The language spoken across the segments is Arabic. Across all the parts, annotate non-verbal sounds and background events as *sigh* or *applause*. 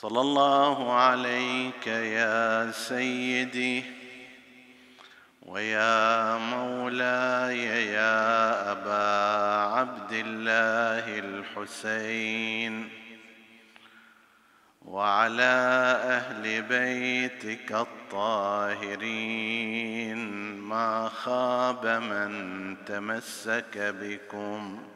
صلى الله عليك يا سيدي ويا مولاي يا أبا عبد الله الحسين وعلى أهل بيتك الطاهرين ما خاب من تمسك بكم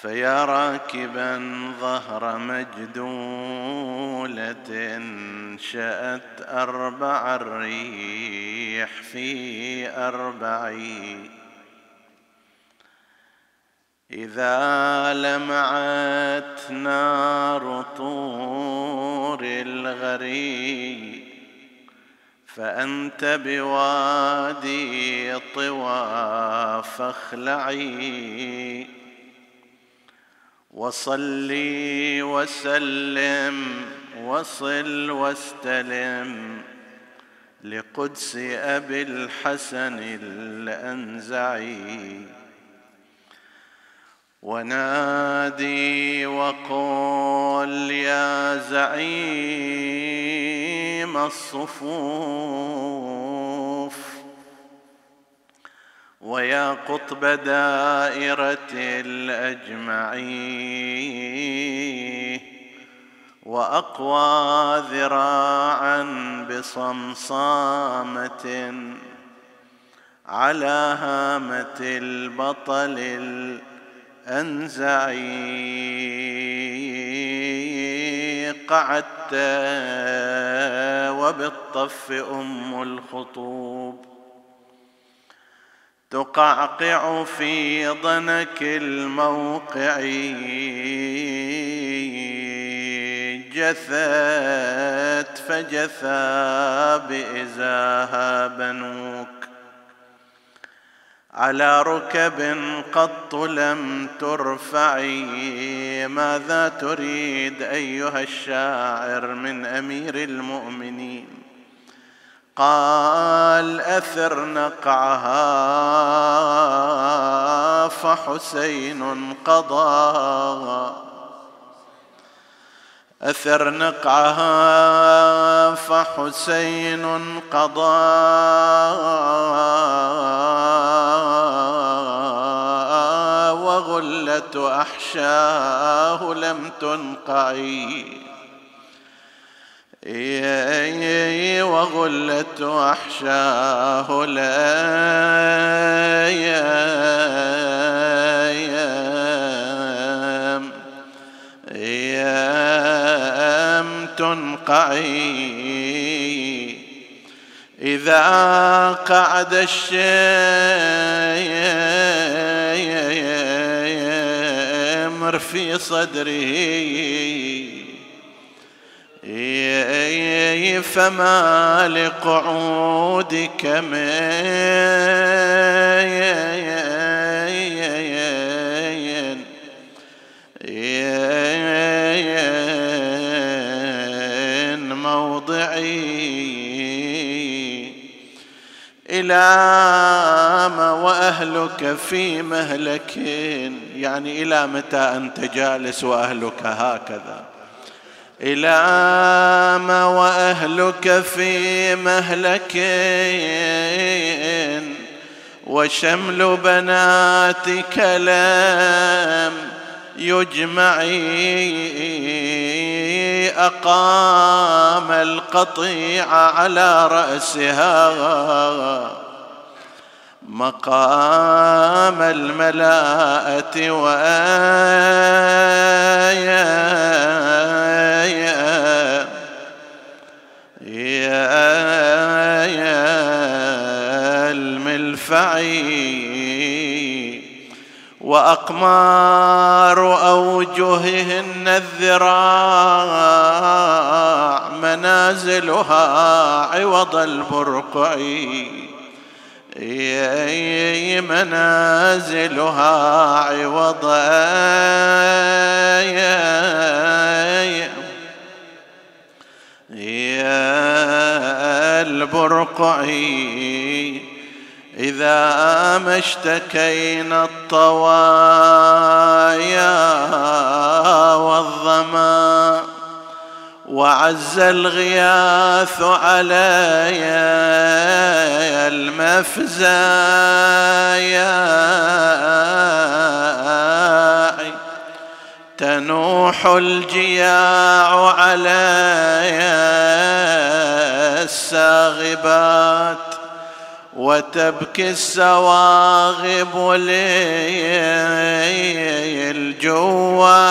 فيا راكبا ظهر مجدولة شأت أربع الريح في أربع إذا لمعت نار طور الغري فأنت بوادي طوى فاخلعي وصلي وسلم وصل واستلم لقدس أبي الحسن الأنزعي. ونادي وقل يا زعيم الصفوف ويا قطب دائرة الأجمعين وأقوى ذراعا بصمصامة على هامة البطل الأنزعي قعدت وبالطف أم الخطوب. تقعقع في ضنك الموقع. جثت فجثى بإزاها بنوك على ركب قط لم ترفعي. ماذا تريد أيها الشاعر من أمير المؤمنين؟ قال أثر نقعها فحسين قضى. أثر نقعها فحسين قضى. وغلة أحشاه لم تنقعي. وغلة أحشاه لا يام يام تنقعي. إذا قعد الشيمر في صدره فما لقعودك من موضعي؟ إلى ما وأهلك في مهلك يعني إلى متى أنت جالس وأهلك هكذا؟ إلى ما وأهلك في مهلك وشمل بناتك لم يجمعي أقام القطيع على رأسها. مقام الملاءة وآية يا الملفعي وأقمار أوجههن الذراع منازلها عوض البرقعي. منازلها عوض يا البرقعي إذا ما اشتكينا الطوايا والظما. وعز الغياث علي المفزايا. تنوح الجياع علي الساغبات وتبكي السواغب لي الجوايا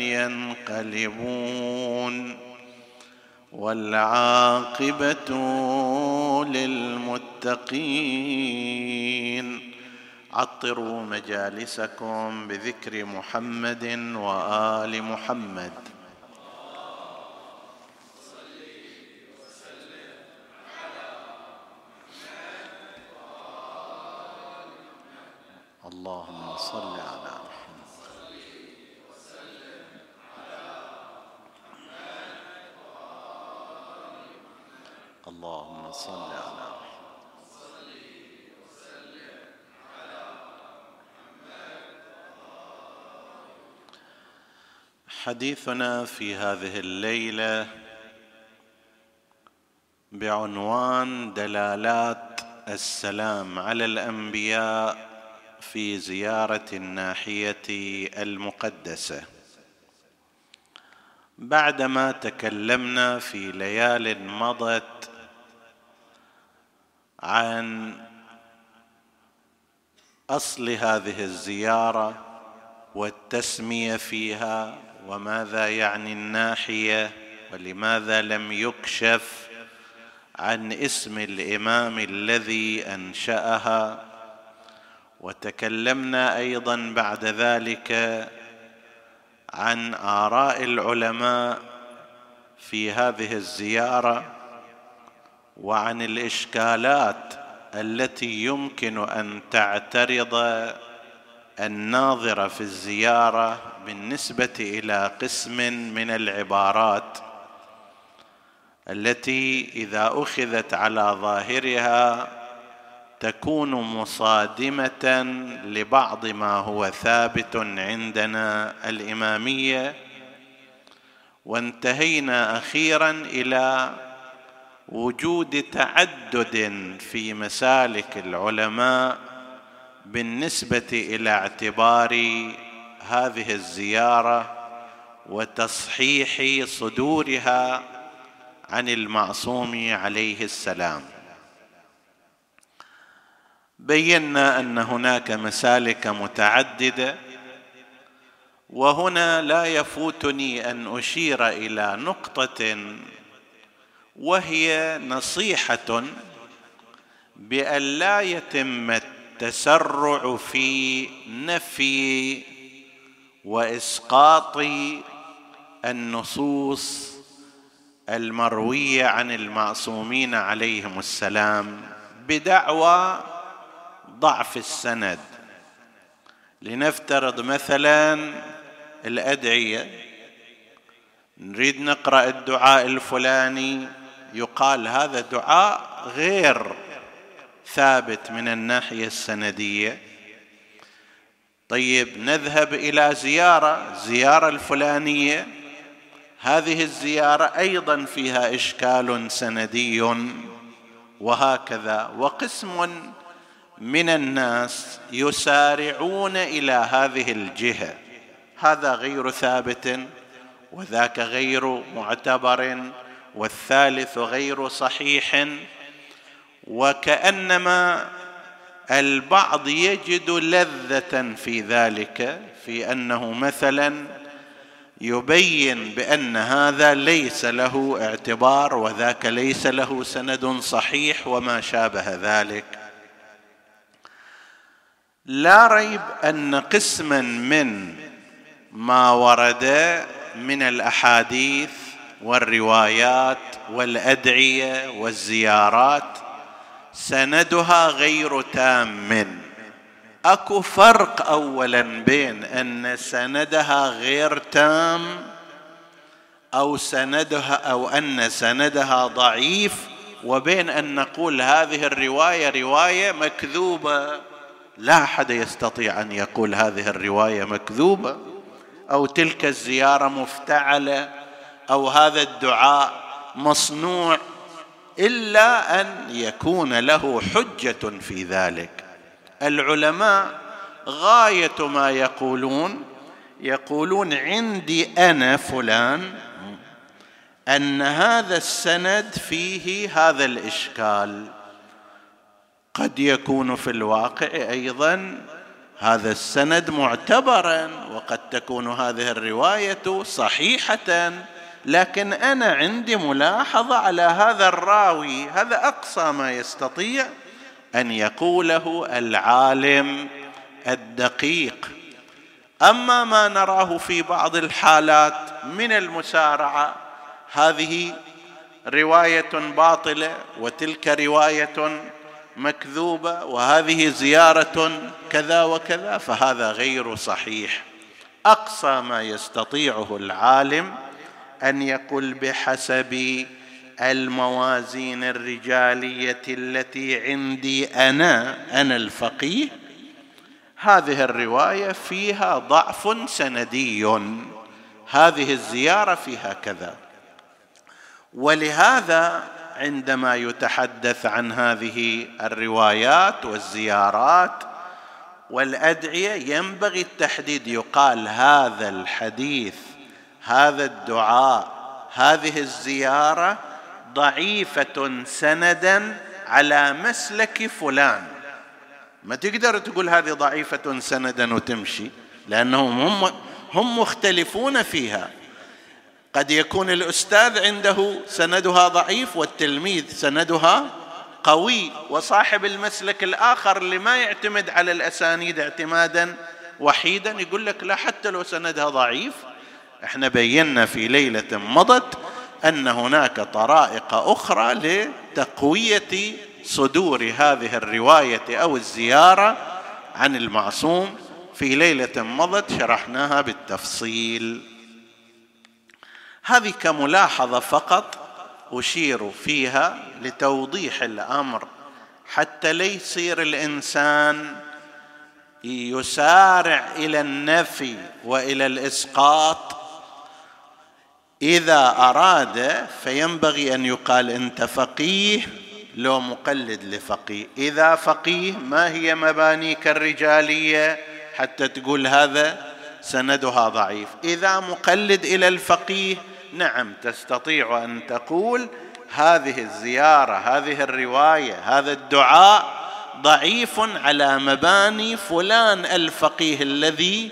ينقلبون والعاقبة للمتقين. عطروا مجالسكم بذكر محمد وآل محمد. اللهم صل على محمد اللهم صل على حديثنا في هذه الليلة بعنوان دلالات السلام على الأنبياء في زيارة الناحية المقدسة. بعدما تكلمنا في ليال مضت عن أصل هذه الزيارة والتسمية فيها وماذا يعني الناحية ولماذا لم يكشف عن اسم الإمام الذي أنشأها. وتكلمنا أيضا بعد ذلك عن آراء العلماء في هذه الزيارة. وعن الإشكالات التي يمكن أن تعترض الناظر في الزيارة بالنسبة إلى قسم من العبارات التي إذا أخذت على ظاهرها تكون مصادمة لبعض ما هو ثابت عندنا الإمامية. وانتهينا أخيرا إلى وجود تعدد في مسالك العلماء بالنسبة إلى اعتبار هذه الزيارة وتصحيح صدورها عن المعصوم عليه السلام. بينا أن هناك مسالك متعددة وهنا لا يفوتني أن أشير إلى نقطة وهي نصيحة بأن لا يتم التسرع في نفي وإسقاط النصوص المروية عن المعصومين عليهم السلام بدعوى ضعف السند. لنفترض مثلا الأدعية. نريد نقرأ الدعاء الفلاني. يقال هذا دعاء غير ثابت من الناحية السندية. طيب نذهب إلى زيارة زيارة الفلانية. هذه الزيارة أيضا فيها إشكال سندي وهكذا. وقسم من الناس يسارعون إلى هذه الجهة. هذا غير ثابت وذاك غير معتبر. والثالث غير صحيح وكأنما البعض يجد لذة في ذلك في أنه مثلا يبين بأن هذا ليس له اعتبار وذاك ليس له سند صحيح وما شابه ذلك. لا ريب أن قسما من ما ورد من الأحاديث والروايات والأدعية والزيارات سندها غير تام. أكو فرق اولا بين أن سندها غير تام أو سندها أو أن سندها ضعيف وبين أن نقول هذه الرواية رواية مكذوبة. لا أحد يستطيع أن يقول هذه الرواية مكذوبة أو تلك الزيارة مفتعلة. أو هذا الدعاء مصنوع إلا أن يكون له حجة في ذلك. العلماء غاية ما يقولون يقولون عندي أنا فلان أن هذا السند فيه هذا الإشكال. قد يكون في الواقع أيضا هذا السند معتبرا وقد تكون هذه الرواية صحيحة. لكن أنا عندي ملاحظة على هذا الراوي هذا أقصى ما يستطيع أن يقوله العالم الدقيق. أما ما نراه في بعض الحالات من المسارعة هذه رواية باطلة وتلك رواية مكذوبة وهذه زيارة كذا وكذا فهذا غير صحيح. أقصى ما يستطيعه العالم أن يقول بحسب الموازين الرجالية التي عندي أنا أنا الفقيه. هذه الرواية فيها ضعف سندي. هذه الزيارة فيها كذا. ولهذا عندما يتحدث عن هذه الروايات والزيارات والأدعية ينبغي التحديد. يقال هذا الحديث هذا الدعاء هذه الزيارة ضعيفة سندا على مسلك فلان. ما تقدر تقول هذه ضعيفة سندا وتمشي لأنهم هم هم مختلفون فيها. قد يكون الأستاذ عنده سندها ضعيف والتلميذ سندها قوي وصاحب المسلك الآخر اللي ما يعتمد على الأسانيد اعتمادا وحيدا يقول لك لا حتى لو سندها ضعيف إحنا بينا في ليلة مضت أن هناك طرائق أخرى لتقوية صدور هذه الرواية أو الزيارة عن المعصوم. في ليلة مضت شرحناها بالتفصيل. هذه كملاحظة فقط أشير فيها لتوضيح الأمر. حتى لا يصير الإنسان يسارع إلى النفي وإلى الإسقاط إذا أراد فينبغي أن يقال أنت فقيه لو مقلد لفقيه. إذا فقيه ما هي مبانيك الرجالية؟ حتى تقول هذا سندها ضعيف. إذا مقلد إلى الفقيه نعم تستطيع أن تقول هذه الزيارة هذه الرواية هذا الدعاء ضعيف على مباني فلان الفقيه الذي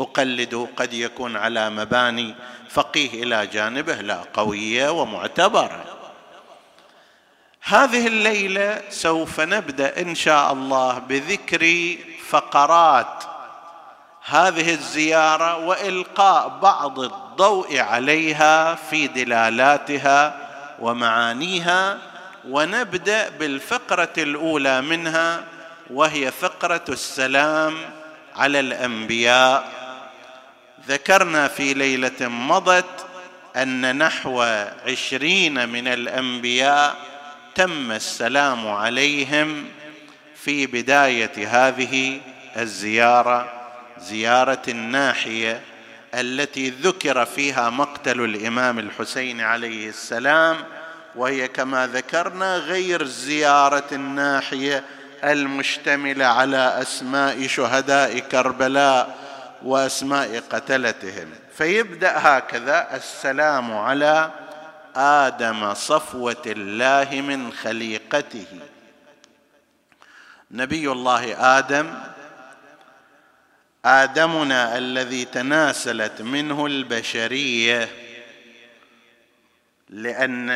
اقلده قد يكون على مباني فقيه إلى جانبه لا قويه ومعتبره هذه الليلة سوف نبدأ إن شاء الله بذكر فقرات هذه الزيارة وإلقاء بعض الضوء عليها في دلالاتها ومعانيها ونبدأ بالفقرة الأولى منها وهي فقرة السلام على الأنبياء. ذكرنا في ليلة مضت أن نحو عشرين من الأنبياء تم السلام عليهم في بداية هذه الزيارة زيارة الناحية التي ذكر فيها مقتل الإمام الحسين عليه السلام وهي كما ذكرنا غير زيارة الناحية المشتملة على أسماء شهداء كربلاء وأسماء قتلتهم. فيبدأ هكذا السلام على آدم صفوة الله من خليقته. نبي الله آدم آدمنا الذي تناسلت منه البشرية. لأن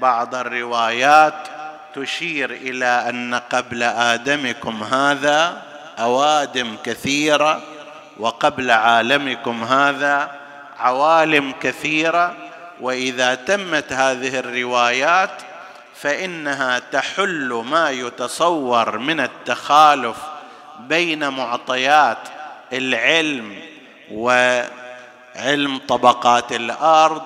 بعض الروايات تشير إلى أن قبل آدمكم هذا أوادم كثيرة. وقبل عالمكم هذا عوالم كثيرة وإذا تمت هذه الروايات فإنها تحل ما يتصور من التخالف بين معطيات العلم وعلم طبقات الأرض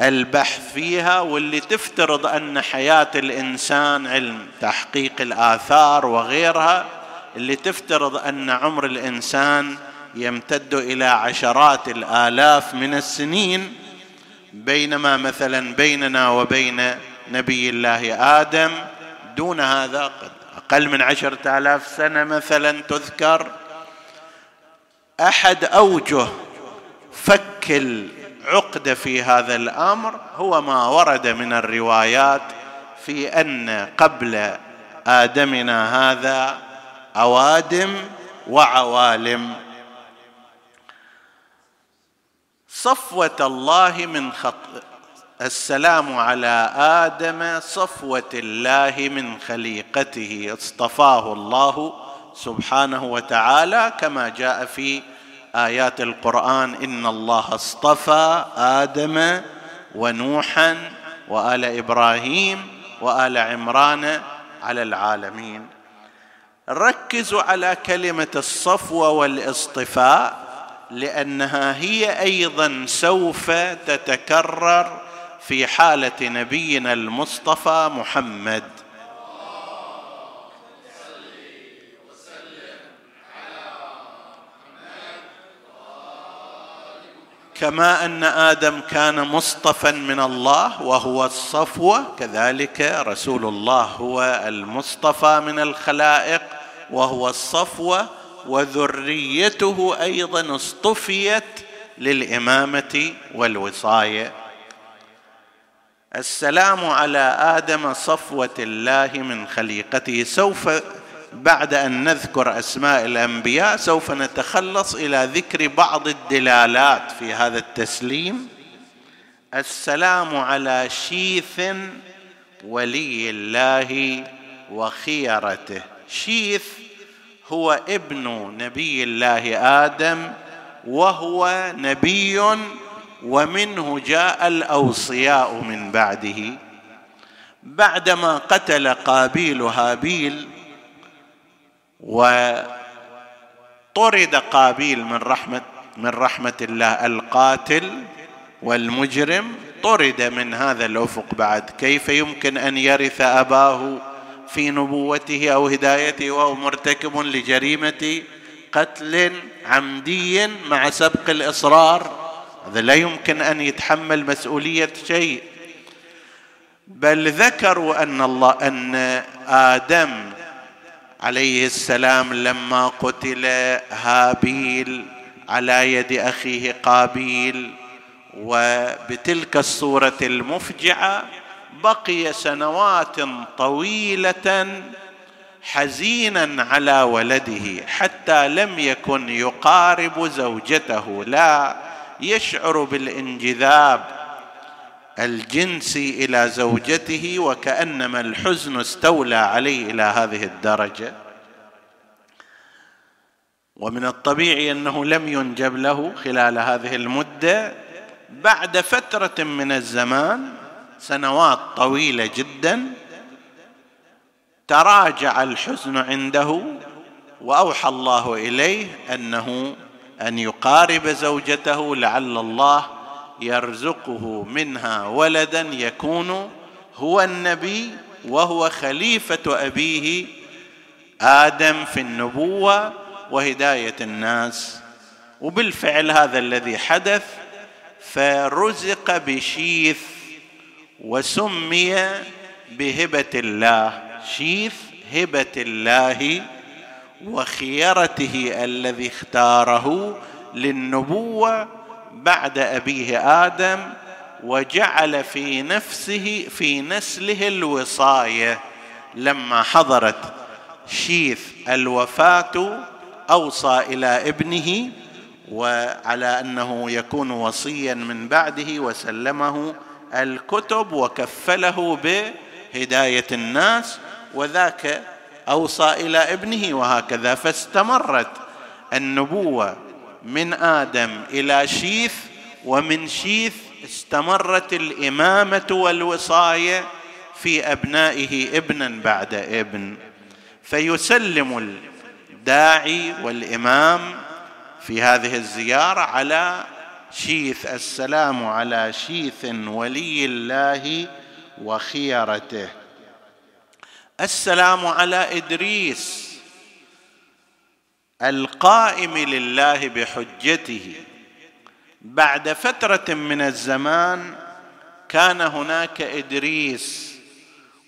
والبحث فيها واللي تفترض أن حياة الإنسان علم تحقيق الآثار وغيرها اللي تفترض أن عمر الإنسان يمتد إلى عشرات الآلاف من السنين بينما مثلا بيننا وبين نبي الله آدم دون هذا قد أقل من عشرة آلاف سنة مثلا تذكر أحد أوجه فك العقدة في هذا الأمر هو ما ورد من الروايات في أن قبل آدمنا هذا أوادم وعوالم. صفوة الله من خط السلام على آدم صفوة الله من خليقته. اصطفاه الله سبحانه وتعالى كما جاء في آيات القرآن إن الله اصطفى آدم ونوحا وآل إبراهيم وآل عمران على العالمين. ركزوا على كلمة الصفوه والاصطفاء لأنها هي أيضا سوف تتكرر في حالة نبينا المصطفى محمد. كما أن آدم كان مصطفى من الله وهو الصفوه كذلك رسول الله هو المصطفى من الخلائق وهو الصفوه وذريته أيضا اصطفيت للإمامة والوصاية. السلام على آدم صفوة الله من خليقته. سوف بعد أن نذكر أسماء الأنبياء سوف نتخلص إلى ذكر بعض الدلالات في هذا التسليم. السلام على شيث ولي الله وخيرته. شيث هو ابن نبي الله آدم وهو نبي ومنه جاء الأوصياء من بعده. بعدما قتل قابيل هابيل وطرد قابيل من رحمه من رحمة الله. القاتل والمجرم طرد من هذا الأفق بعد. كيف يمكن أن يرث أباه في نبوته أو هدايته وهو مرتكب لجريمة قتل عمدي مع سبق الإصرار؟ هذا لا يمكن أن يتحمل مسؤولية شيء. بل ذكروا أن الله أن آدم عليه السلام لما قتل هابيل على يد أخيه قابيل وبتلك الصورة المفجعة بقي سنوات طويلة حزينا على ولده حتى لم يكن يقارب زوجته لا يشعر بالانجذاب الجنسي إلى زوجته وكأنما الحزن استولى عليه إلى هذه الدرجة. ومن الطبيعي أنه لم ينجب له خلال هذه المدة. بعد فترة من الزمان سنوات طويلة جدا تراجع الحزن عنده وأوحى الله إليه أنه أن يقارب زوجته لعل الله يرزقه منها ولدا يكون هو النبي وهو خليفة أبيه آدم في النبوة وهداية الناس. وبالفعل هذا الذي حدث فرزق بشيث وسمي بهبة الله شيث هبة الله وخيرته الذي اختاره للنبوة بعد أبيه آدم وجعل في نفسه في نسله الوصاية. لما حضرت شيث الوفاة أوصى إلى ابنه وعلى أنه يكون وصيا من بعده وسلمه الكتب وكفله بهداية الناس. وذاك أوصى إلى ابنه وهكذا فاستمرت النبوة. من آدم إلى شيث ومن شيث استمرت الإمامة والوصاية في أبنائه ابنا بعد ابن. فيسلم الداعي والإمام في هذه الزيارة على شيث. السلام على شيث ولي الله وخيرته. السلام على إدريس القائم لله بحجته. بعد فترة من الزمان كان هناك إدريس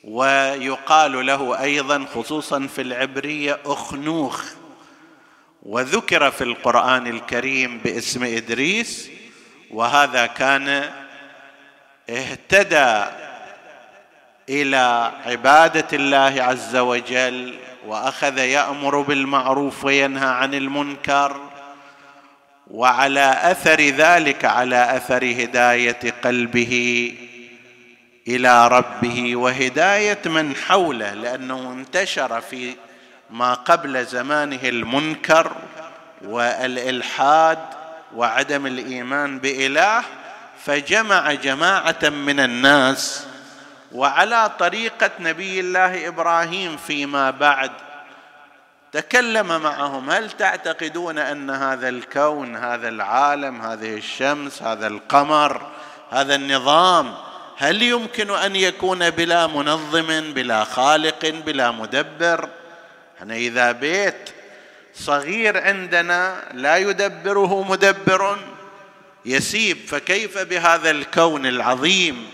ويقال له أيضا خصوصا في العبرية أخنوخ وذكر في القرآن الكريم باسم إدريس وهذا كان اهتدى إلى عبادة الله عز وجل وأخذ يأمر بالمعروف وينهى عن المنكر وعلى أثر ذلك على أثر هداية قلبه إلى ربه وهداية من حوله لأنه انتشر في ما قبل زمانه المنكر والإلحاد وعدم الإيمان بإله فجمع جماعة من الناس وعلى طريقة نبي الله إبراهيم فيما بعد. تكلم معهم هل تعتقدون أن هذا الكون هذا العالم هذه الشمس هذا القمر هذا النظام هل يمكن أن يكون بلا منظم بلا خالق بلا مدبر؟ إحنا إذا بيت صغير عندنا لا يدبره مدبر يسيب فكيف بهذا الكون العظيم؟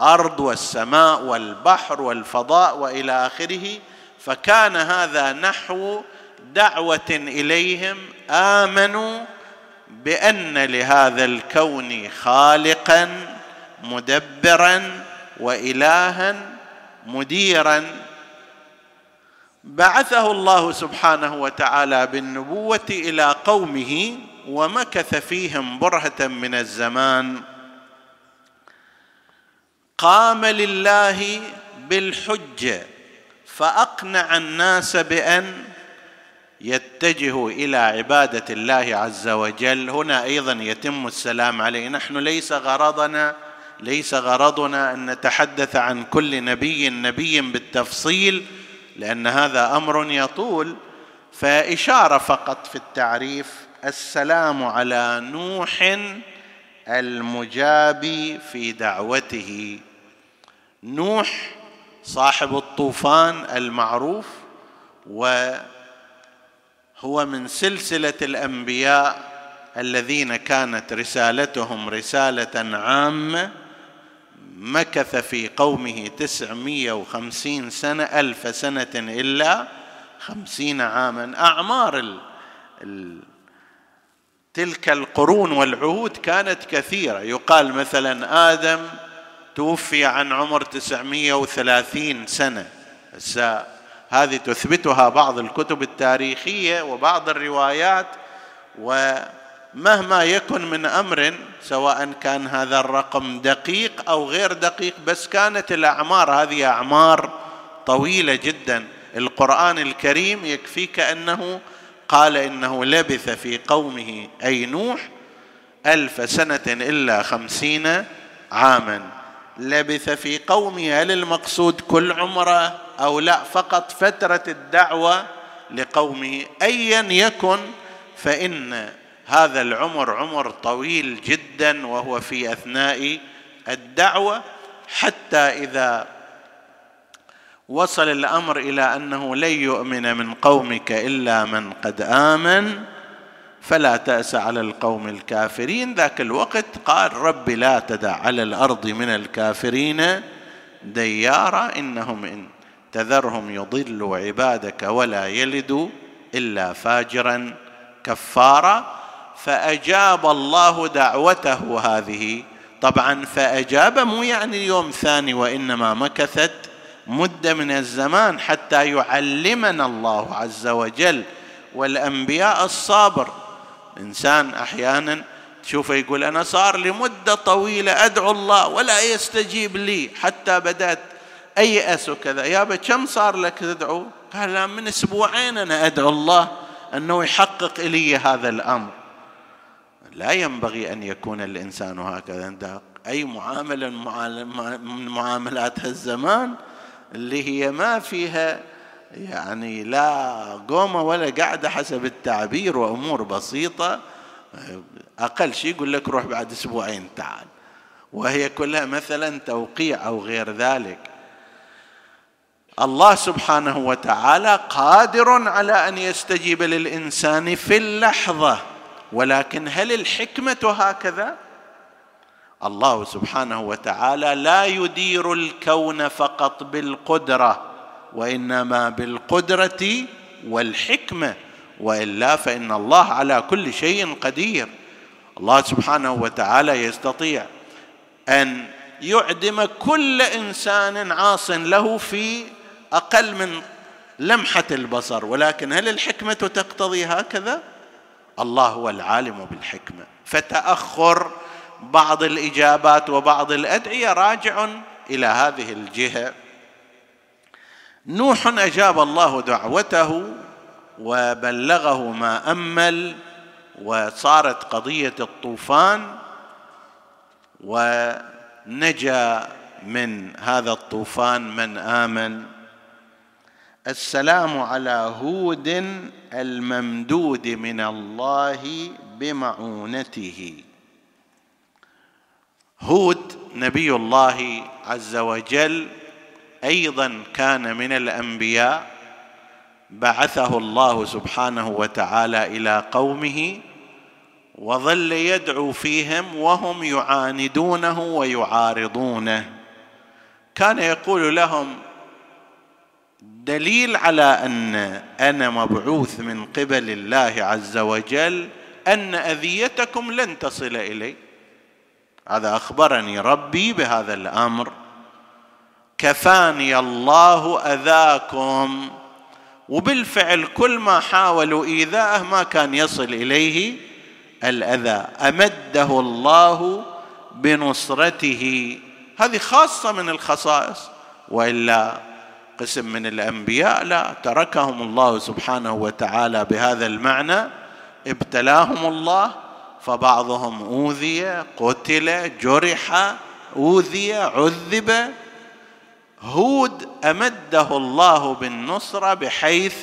والارض والسماء والبحر والفضاء وإلى آخره فكان هذا نحو دعوة إليهم آمنوا بأن لهذا الكون خالقا مدبرا والها مديرا. بعثه الله سبحانه وتعالى بالنبوة إلى قومه ومكث فيهم برهة من الزمان. قام لله بالحجه فأقنع الناس بأن يتجهوا إلى عبادة الله عز وجل. هنا أيضا يتم السلام عليه. نحن ليس غرضنا ليس غرضنا أن نتحدث عن كل نبي نبي بالتفصيل لأن هذا أمر يطول فإشارة فقط في التعريف السلام على نوح المجاب في دعوته. نوح صاحب الطوفان المعروف وهو من سلسلة الأنبياء الذين كانت رسالتهم رسالة عامة مكث في قومه تسعمائة وخمسين سنة ألف سنة إلا خمسين عاما. أعمار ال ال تلك القرون والعهود كانت كثيرة. يقال مثلا آدم توفي عن عمر تسعمائه وثلاثين سنة. هذه تثبتها بعض الكتب التاريخية وبعض الروايات و مهما يكن من أمر سواء كان هذا الرقم دقيق أو غير دقيق بس كانت الأعمار هذه أعمار طويلة جدا. القرآن الكريم يكفيك أنه قال إنه لبث في قومه أي نوح ألف سنة إلا خمسين عاما. لبث في قومه هل المقصود كل عمره أو لا؟ فقط فترة الدعوة لقومه. ايا يكن فإن هذا العمر عمر طويل جدا وهو في أثناء الدعوة. حتى إذا وصل الأمر إلى أنه لن يؤمن من قومك إلا من قد آمن. فلا تأس على القوم الكافرين. ذاك الوقت قال رب لا تدع على الأرض من الكافرين ديارا إنهم إن تذرهم يضلوا عبادك ولا يلدوا إلا فاجرا كفارا. فأجاب الله دعوته هذه. طبعا فأجاب مو يعني يوم ثاني وإنما مكثت مدة من الزمان حتى يعلمنا الله عز وجل والأنبياء الصابر. إنسان أحيانا تشوفه يقول أنا صار لمده طويلة أدعو الله ولا يستجيب لي حتى بدأت ايأس وكذا. يابا كم صار لك تدعو؟ قال من أسبوعين أنا أدعو الله أنه يحقق لي هذا الأمر. لا ينبغي أن يكون الإنسان هكذا. عند أي معاملة من معاملات الزمان اللي هي ما فيها يعني لا قومة ولا قاعدة حسب التعبير وأمور بسيطة. أقل شيء يقول لك روح بعد أسبوعين تعال. وهي كلها مثلا توقيع أو غير ذلك. الله سبحانه وتعالى قادر على أن يستجيب للإنسان في اللحظة. ولكن هل الحكمة هكذا؟ الله سبحانه وتعالى لا يدير الكون فقط بالقدرة. وإنما بالقدرة والحكمة وإلا فإن الله على كل شيء قدير. الله سبحانه وتعالى يستطيع أن يعدم كل إنسان عاص له في أقل من لمحة البصر. ولكن هل الحكمة تقتضي هكذا؟ الله هو العالم بالحكمة. فتأخر بعض الإجابات وبعض الأدعية راجع إلى هذه الجهة. نوح أجاب الله دعوته وبلغه ما أمل وصارت قضية الطوفان ونجا من هذا الطوفان من آمن. السلام على هود الممدود من الله بمعونته. هود نبي الله عز وجل أيضا كان من الأنبياء بعثه الله سبحانه وتعالى إلى قومه وظل يدعو فيهم وهم يعاندونه ويعارضونه. كان يقول لهم دليل على أن أنا مبعوث من قبل الله عز وجل أن أذيتكم لن تصل إلي. هذا أخبرني ربي بهذا الأمر. كفاني الله أذاكم. وبالفعل كل ما حاولوا إيذاءه ما كان يصل إليه الأذى. أمده الله بنصرته. هذه خاصة من الخصائص وإلا قسم من الأنبياء لا تركهم الله سبحانه وتعالى بهذا المعنى. ابتلاهم الله فبعضهم أوذي قتل جرح أوذي عذب هود أمده الله بالنصره بحيث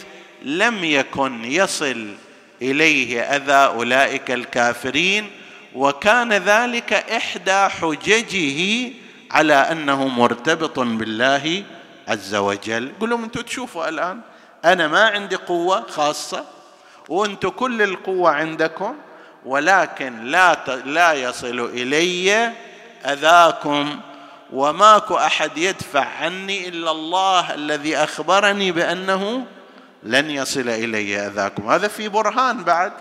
لم يكن يصل إليه أذى أولئك الكافرين وكان ذلك إحدى حججه على أنه مرتبط بالله عز وجل. قل لهم أنتم تشوفوا الآن أنا ما عندي قوة خاصة وأنتم كل القوة عندكم ولكن لا لا يصل إلي أذاكم وماكو أحد يدفع عني إلا الله الذي أخبرني بأنه لن يصل إلي أذاكم. هذا في برهان بعد.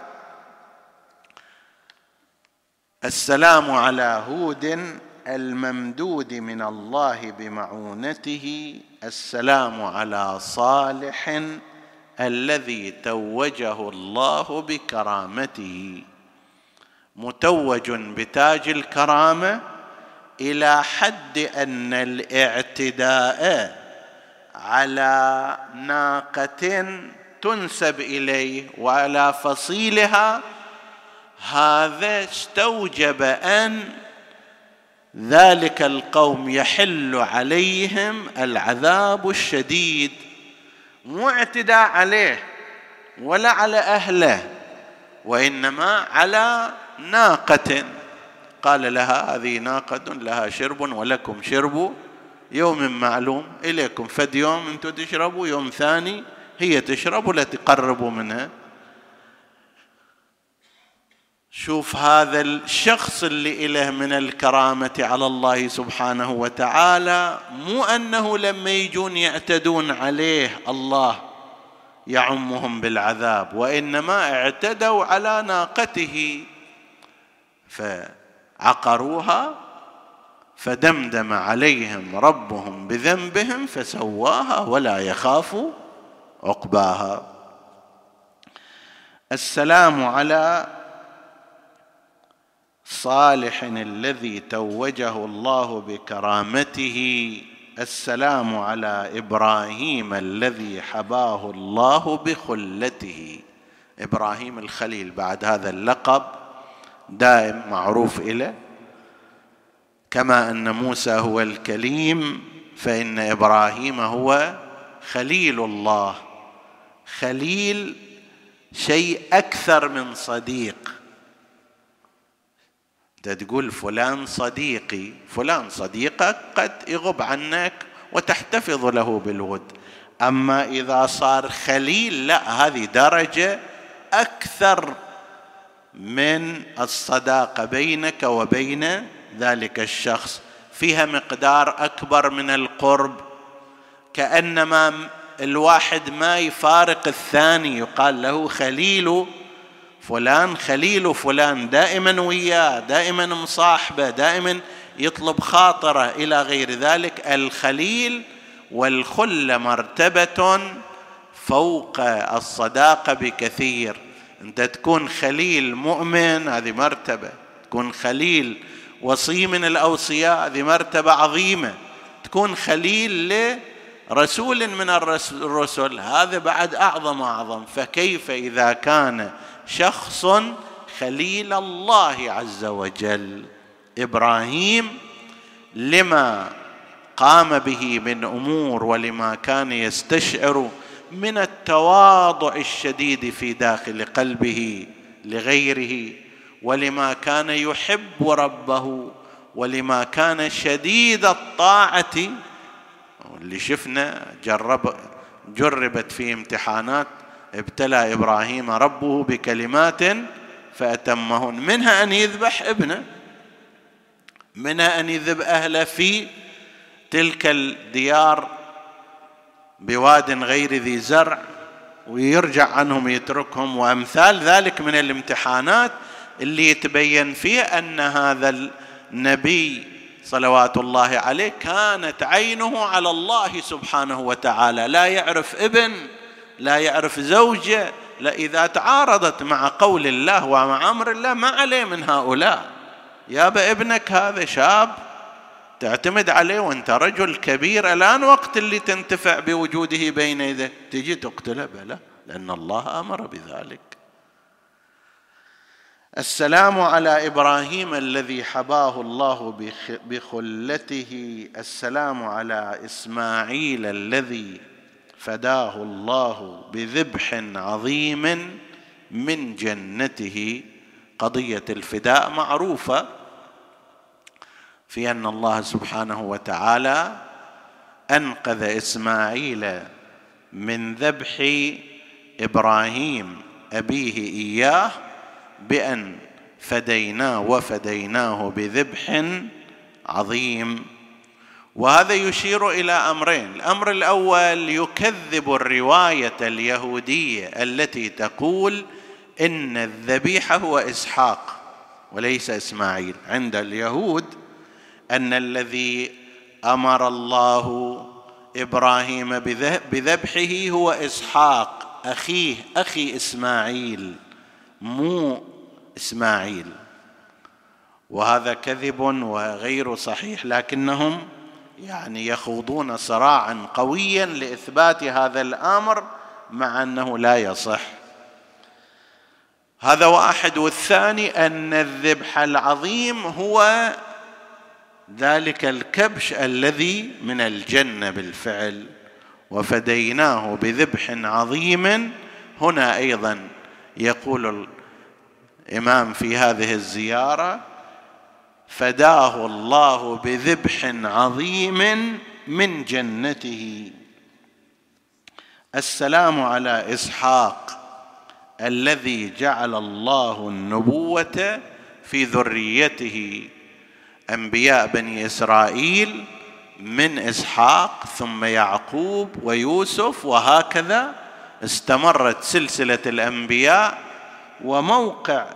السلام على هود الممدود من الله بمعونته. السلام على صالح الذي توجه الله بكرامته. متوج بتاج الكرامة. إلى حد أن الاعتداء على ناقة تنسب إليه وعلى فصيلها هذا استوجب أن ذلك القوم يحل عليهم العذاب الشديد مو اعتداء عليه ولا على أهله وإنما على ناقة. فقال لها هذه ناقة لها شرب ولكم شرب يوم معلوم إليكم فد يوم أنتم تشربوا يوم ثاني هي تشرب ولا تقربوا منها. شوف هذا الشخص اللي إله من الكرامة على الله سبحانه وتعالى مو أنه لما يجون يعتدون عليه الله يعمهم بالعذاب وإنما اعتدوا على ناقته. فعقروها فدمدم عليهم ربهم بذنبهم فسواها ولا يخاف عقباها. السلام على صالح الذي توجه الله بكرامته. السلام على إبراهيم الذي حباه الله بخلته. إبراهيم الخليل بعد هذا اللقب دائم معروف إليه كما أن موسى هو الكليم فإن إبراهيم هو خليل الله. خليل شيء أكثر من صديق. تقول فلان صديقي فلان صديقك قد يغب عنك وتحتفظ له بالود. أما إذا صار خليل لا هذه درجة أكثر من الصداقة بينك وبين ذلك الشخص. فيها مقدار أكبر من القرب. كأنما الواحد ما يفارق الثاني. يقال له خليل فلان خليل فلان. دائما وياه دائما مصاحبه دائما يطلب خاطره. إلى غير ذلك الخليل والخله مرتبة فوق الصداقة بكثير. انت تكون خليل مؤمن هذه مرتبة. تكون خليل وصي من الأوصياء هذه مرتبة عظيمة. تكون خليل لرسول من الرسل هذا بعد أعظم اعظم فكيف إذا كان شخص خليل الله عز وجل؟ إبراهيم لما قام به من أمور ولما كان يستشعر من التواضع الشديد في داخل قلبه لغيره ولما كان يحب ربه ولما كان شديد الطاعة اللي شفنا جرب جربت في امتحانات ابتلى إبراهيم ربه بكلمات فأتمهن. منها أن يذبح ابنه منها أن يذب أهله في تلك الديار بواد غير ذي زرع ويرجع عنهم يتركهم. وأمثال ذلك من الامتحانات اللي يتبين فيه أن هذا النبي صلوات الله عليه كانت عينه على الله سبحانه وتعالى. لا يعرف ابن لا يعرف زوجة لا إذا تعارضت مع قول الله ومع أمر الله ما عليه من هؤلاء. يا ابنك هذا شاب تعتمد عليه وانت رجل كبير الآن وقت اللي تنتفع بوجوده بين يديك تجي تقتله بلى لأن الله أمر بذلك. السلام على إبراهيم الذي حباه الله بخلته. السلام على إسماعيل الذي فداه الله بذبح عظيم من جنته. قضية الفداء معروفة. في أن الله سبحانه وتعالى أنقذ إسماعيل من ذبح إبراهيم أبيه إياه بأن فديناه وفديناه بذبح عظيم. وهذا يشير إلى أمرين. الأمر الأول يكذب الرواية اليهودية التي تقول إن الذبيح هو إسحاق وليس إسماعيل. عند اليهود أن الذي أمر الله إبراهيم بذبحه هو إسحاق أخيه أخي إسماعيل مو إسماعيل. وهذا كذب وغير صحيح لكنهم يعني يخوضون صراعا قويا لإثبات هذا الأمر مع أنه لا يصح. هذا واحد والثاني أن الذبح العظيم هو ذلك الكبش الذي من الجنة بالفعل وفديناه بذبح عظيم. هنا أيضا يقول الإمام في هذه الزيارة فداه الله بذبح عظيم من جنته. السلام على إسحاق الذي جعل الله النبوة في ذريته. أنبياء بني إسرائيل من إسحاق ثم يعقوب ويوسف وهكذا استمرت سلسلة الأنبياء. وموقع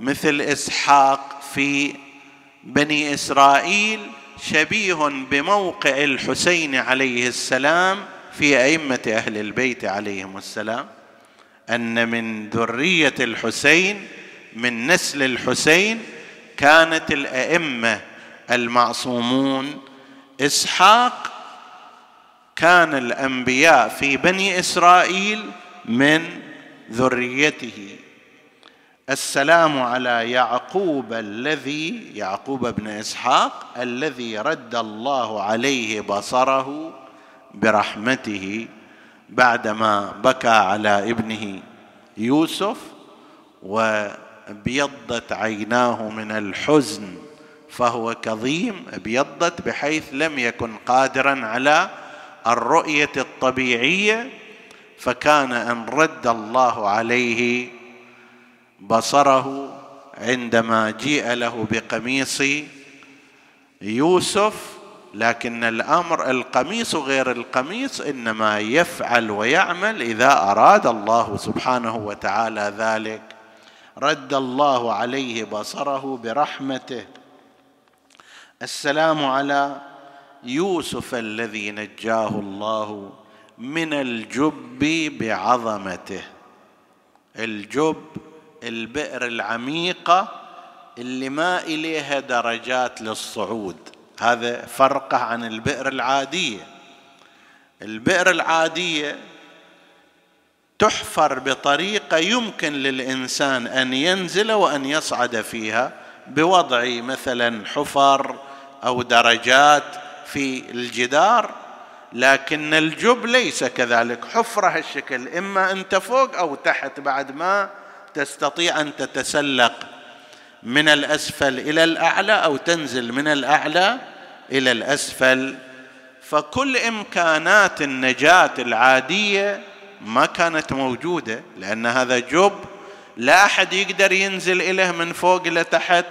مثل إسحاق في بني إسرائيل شبيه بموقع الحسين عليه السلام في أئمة أهل البيت عليهم السلام أن من ذرية الحسين من نسل الحسين كانت الأئمة المعصومون إسحاق كان الأنبياء في بني إسرائيل من ذريته. السلام على يعقوب الذي يعقوب بن إسحاق الذي رد الله عليه بصره برحمته بعدما بكى على ابنه يوسف وابيضت عيناه من الحزن فهو كظيم أبيضت بحيث لم يكن قادرا على الرؤية الطبيعية فكان أن رد الله عليه بصره عندما جيء له بقميص يوسف لكن الأمر القميص غير القميص إنما يفعل ويعمل إذا أراد الله سبحانه وتعالى ذلك. رد الله عليه بصره برحمته. السلام على يوسف الذي نجاه الله من الجب بعظمته. الجب البئر العميقة اللي ما إليها درجات للصعود. هذا فرقه عن البئر العادية. البئر العادية تحفر بطريقة يمكن للإنسان أن ينزل وأن يصعد فيها بوضع مثلا حفر أو درجات في الجدار لكن الجب ليس كذلك. حفرة هالشكل إما أنت فوق أو تحت بعد ما تستطيع أن تتسلق من الأسفل إلى الأعلى أو تنزل من الأعلى إلى الأسفل. فكل إمكانات النجاة العادية ما كانت موجودة لأن هذا جب لا أحد يقدر ينزل إليه من فوق إلى تحت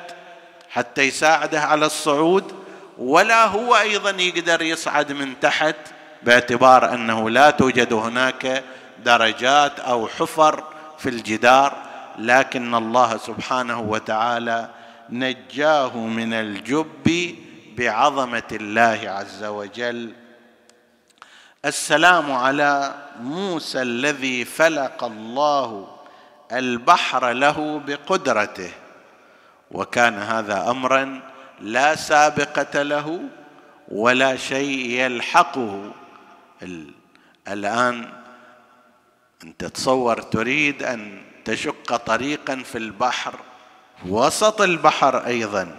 حتى يساعده على الصعود ولا هو أيضا يقدر يصعد من تحت باعتبار أنه لا توجد هناك درجات أو حفر في الجدار لكن الله سبحانه وتعالى نجاه من الجب بعظمة الله عز وجل. السلام على موسى الذي فلق الله البحر له بقدرته. وكان هذا امرا لا سابقة له ولا شيء يلحقه. الآن أنت تصور تريد أن تشق طريقا في البحر وسط البحر أيضا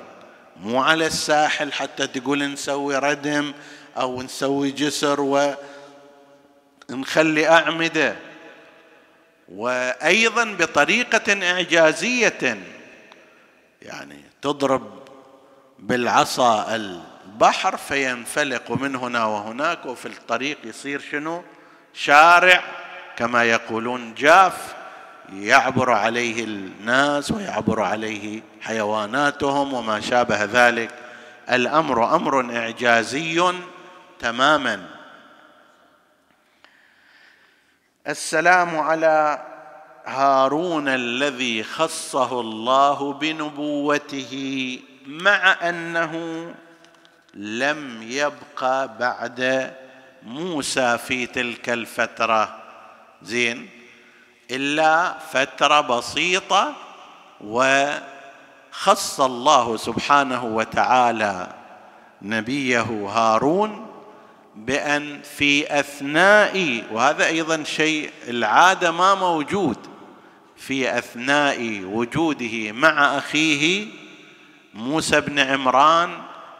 مو على الساحل حتى تقول نسوي ردم أو نسوي جسر ونخلي أعمدة. وأيضا بطريقة إعجازية يعني تضرب بالعصا البحر فينفلق من هنا وهناك وفي الطريق يصير شنو؟ شارع كما يقولون جاف يعبر عليه الناس ويعبر عليه حيواناتهم وما شابه ذلك. الأمر أمر إعجازي تماما. السلام على هارون الذي خصه الله بنبوته مع أنه لم يبقى بعد موسى في تلك الفترة. زين. إلا فترة بسيطة وخص الله سبحانه وتعالى نبيه هارون بأن في أثناء وهذا أيضا شيء العادة ما موجود في أثناء وجوده مع أخيه موسى بن عمران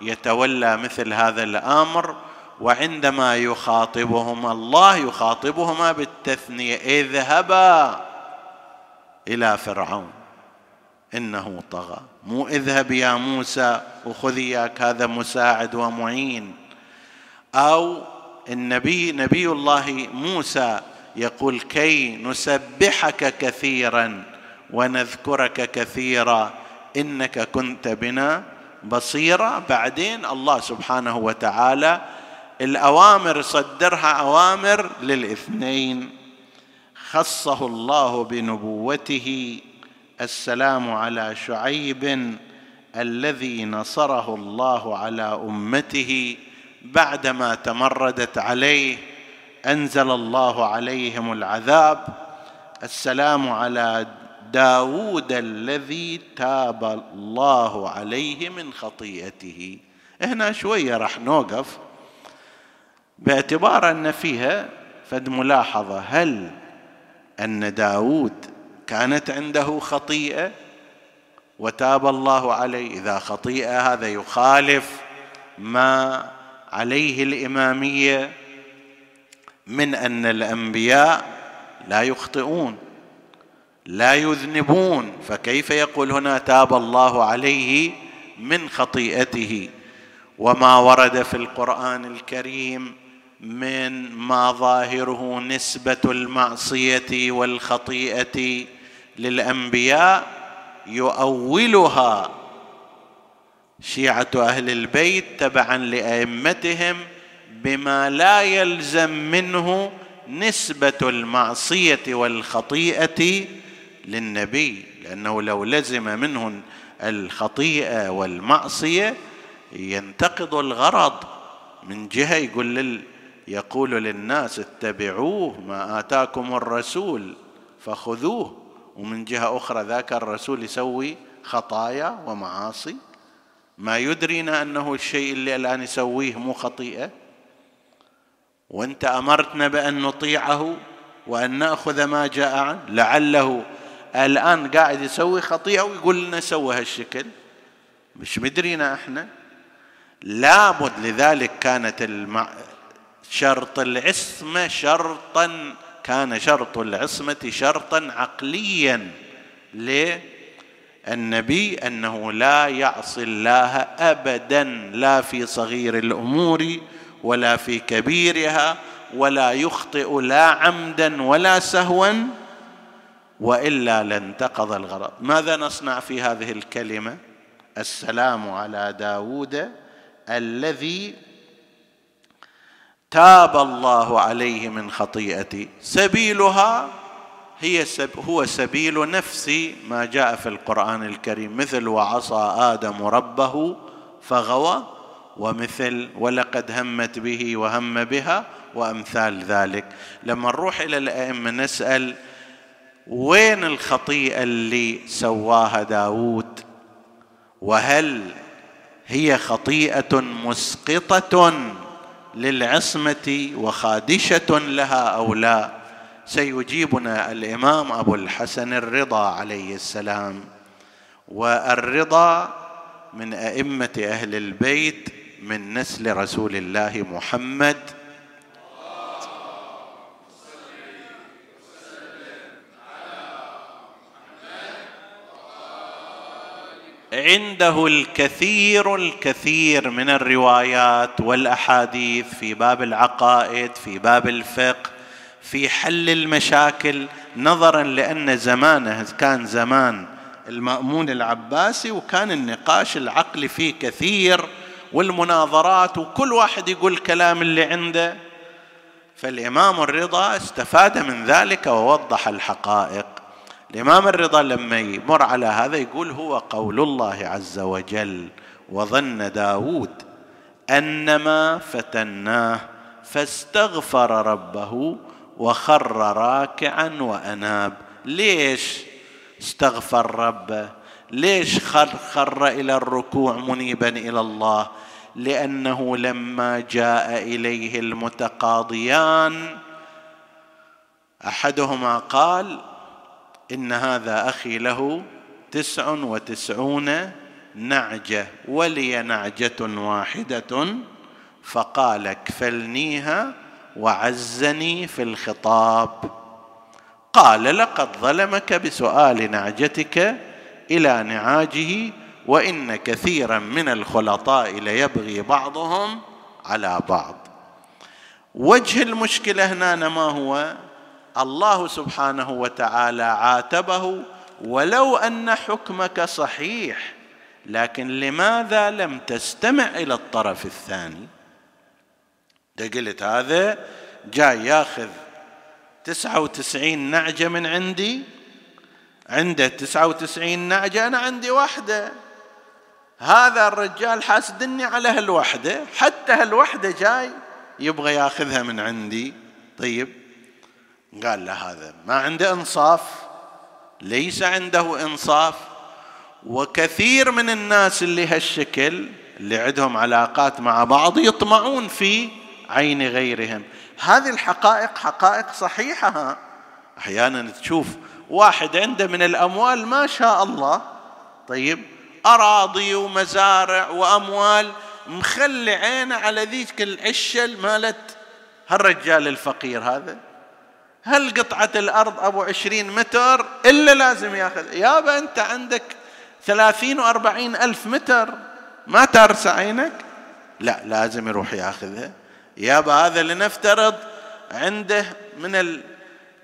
يتولى مثل هذا الأمر وعندما يخاطبهما الله يخاطبهما بالتثنية اذهبا إلى فرعون إنه طغى. مو اذهب يا موسى وخذ إياك هذا مساعد ومعين. أو النبي نبي الله موسى يقول كي نسبحك كثيرا ونذكرك كثيرا إنك كنت بنا بصيرا. بعدين الله سبحانه وتعالى الأوامر صدرها أوامر للإثنين. خصه الله بنبوته. السلام على شعيب الذي نصره الله على أمته. بعدما تمردت عليه أنزل الله عليهم العذاب. السلام على داود الذي تاب الله عليه من خطيئته. هنا شوية راح نوقف. باعتبار أن فيها فد ملاحظة هل أن داود كانت عنده خطيئة؟ وتاب الله عليه إذا خطيئة هذا يخالف ما عليه الإمامية من أن الأنبياء لا يخطئون لا يذنبون. فكيف يقول هنا تاب الله عليه من خطيئته؟ وما ورد في القرآن الكريم من ما ظاهره نسبة المعصية والخطيئة للأنبياء يؤولها شيعة أهل البيت تبعا لأئمتهم بما لا يلزم منه نسبة المعصية والخطيئة للنبي لأنه لو لزم منه الخطيئة والمعصية ينتقض الغرض. من جهة يقول لل يقول للناس اتبعوه ما آتاكم الرسول فخذوه ومن جهة أخرى ذاك الرسول يسوي خطايا ومعاصي. ما يدرينا أنه الشيء اللي الآن يسويه مو خطيئة. وأنت أمرتنا بأن نطيعه وأن نأخذ ما جاء عنه. لعله الآن قاعد يسوي خطيئة ويقول لنا سوى هالشكل. مش مدرينا إحنا. لابد لذلك كانت المع... شرط العصمة شرطا كان شرط العصمة شرطا عقليا للنبي أنه لا يعصي الله ابدا لا في صغير الأمور ولا في كبيرها ولا يخطئ لا عمدا ولا سهوا وإلا لانتقض الغرض. ماذا نصنع في هذه الكلمة؟ السلام على داود الذي تاب الله عليه من خطيئتي. سبيلها هي سب هو سبيل نفس ما جاء في القرآن الكريم. مثل وعصى آدم ربه فغوى ومثل ولقد همت به وهم بها وأمثال ذلك. لما نروح إلى الأئمة نسأل وين الخطيئة اللي سواها داود وهل هي خطيئة مسقطة للعصمة وخادشة لها أو لا؟ سيجيبنا الإمام أبو الحسن الرضا عليه السلام. والرضا من أئمة أهل البيت من نسل رسول الله محمد. عنده الكثير الكثير من الروايات والأحاديث في باب العقائد في باب الفقه في حل المشاكل نظرا لأن زمانه كان زمان المأمون العباسي وكان النقاش العقلي فيه كثير والمناظرات وكل واحد يقول الكلام اللي عنده. فالإمام الرضا استفاد من ذلك ووضح الحقائق. الإمام الرضا لما يمر على هذا يقول هو قول الله عز وجل وظن داود أنما فتناه فاستغفر ربه وخر راكعا وأناب. ليش استغفر ربه ليش خر, خر إلى الركوع منيبا إلى الله؟ لأنه لما جاء إليه المتقاضيان أحدهما قال إن هذا أخي له تسع وتسعون نعجة ولي نعجة واحدة. فقال اكفلنيها وعزني في الخطاب. قال لقد ظلمك بسؤال نعجتك إلى نعاجه وإن كثيرا من الخلطاء ليبغي بعضهم على بعض. وجه المشكلة هنا ما هو الله سبحانه وتعالى عاتبه ولو أن حكمك صحيح لكن لماذا لم تستمع إلى الطرف الثاني؟ قلت هذا جاي ياخذ تسعة وتسعين نعجة من عندي. عنده تسعة وتسعين نعجة أنا عندي واحدة. هذا الرجال حاسدني على هالوحدة. حتى هالوحدة جاي يبغى ياخذها من عندي. طيب قال له هذا ما عنده إنصاف ليس عنده إنصاف. وكثير من الناس اللي هالشكل اللي عندهم علاقات مع بعض يطمعون في عين غيرهم. هذه الحقائق حقائق صحيحة. أحيانا تشوف واحد عنده من الأموال ما شاء الله. طيب أراضي ومزارع وأموال مخلي عينه على ذيك العشة مالت هالرجال الفقير هذا هل قطعة الأرض أبو عشرين متر إلا لازم يأخذ؟ يابا أنت عندك ثلاثين وأربعين ألف متر. ما ترسى عينك؟ لا لازم يروح يأخذها. يابا هذا لنفترض عنده من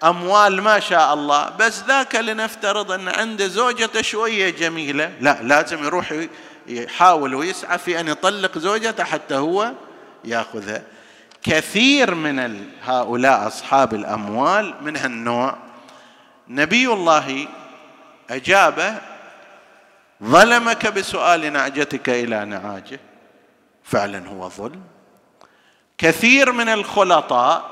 الأموال ما شاء الله بس ذاك لنفترض أن عنده زوجته شوية جميلة. لا لازم يروح يحاول ويسعى في أن يطلق زوجته حتى هو يأخذها. كثير من هؤلاء أصحاب الأموال من هالنوع. نبي الله أجابه ظلمك بسؤال نعجتك إلى نعاجه. فعلا هو ظلم. كثير من الخلطاء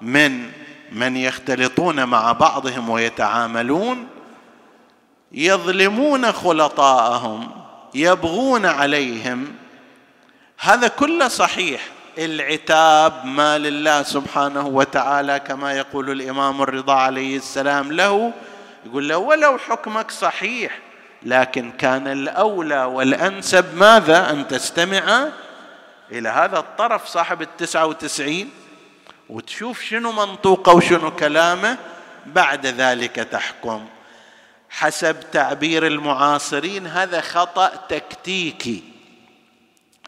من من يختلطون مع بعضهم ويتعاملون يظلمون خلطاءهم يبغون عليهم. هذا كله صحيح. العتاب ما لله سبحانه وتعالى كما يقول الإمام الرضا عليه السلام له يقول له ولو حكمك صحيح لكن كان الأولى والأنسب ماذا؟ أن تستمع إلى هذا الطرف صاحب التسعة وتسعين وتشوف شنو منطوقه وشنو كلامه بعد ذلك تحكم. حسب تعبير المعاصرين هذا خطأ تكتيكي.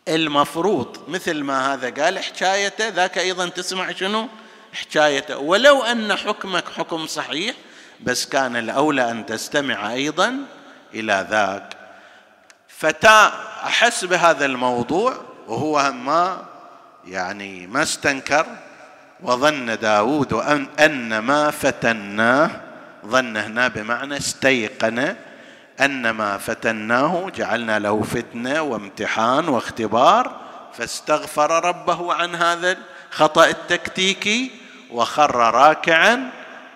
المفروض مثل ما هذا قال حكايته ذاك أيضا تسمع شنو؟ حكايته. ولو أن حكمك حكم صحيح بس كان الأولى أن تستمع أيضا إلى ذاك. فتى أحس بهذا الموضوع. وهو ما يعني ما استنكر وظن داود أن, أن ما فتناه ظن هنا بمعنى استيقن أن ما فتناه جعلنا له فتنة وامتحان واختبار فاستغفر ربه عن هذا الخطأ التكتيكي وخر راكعا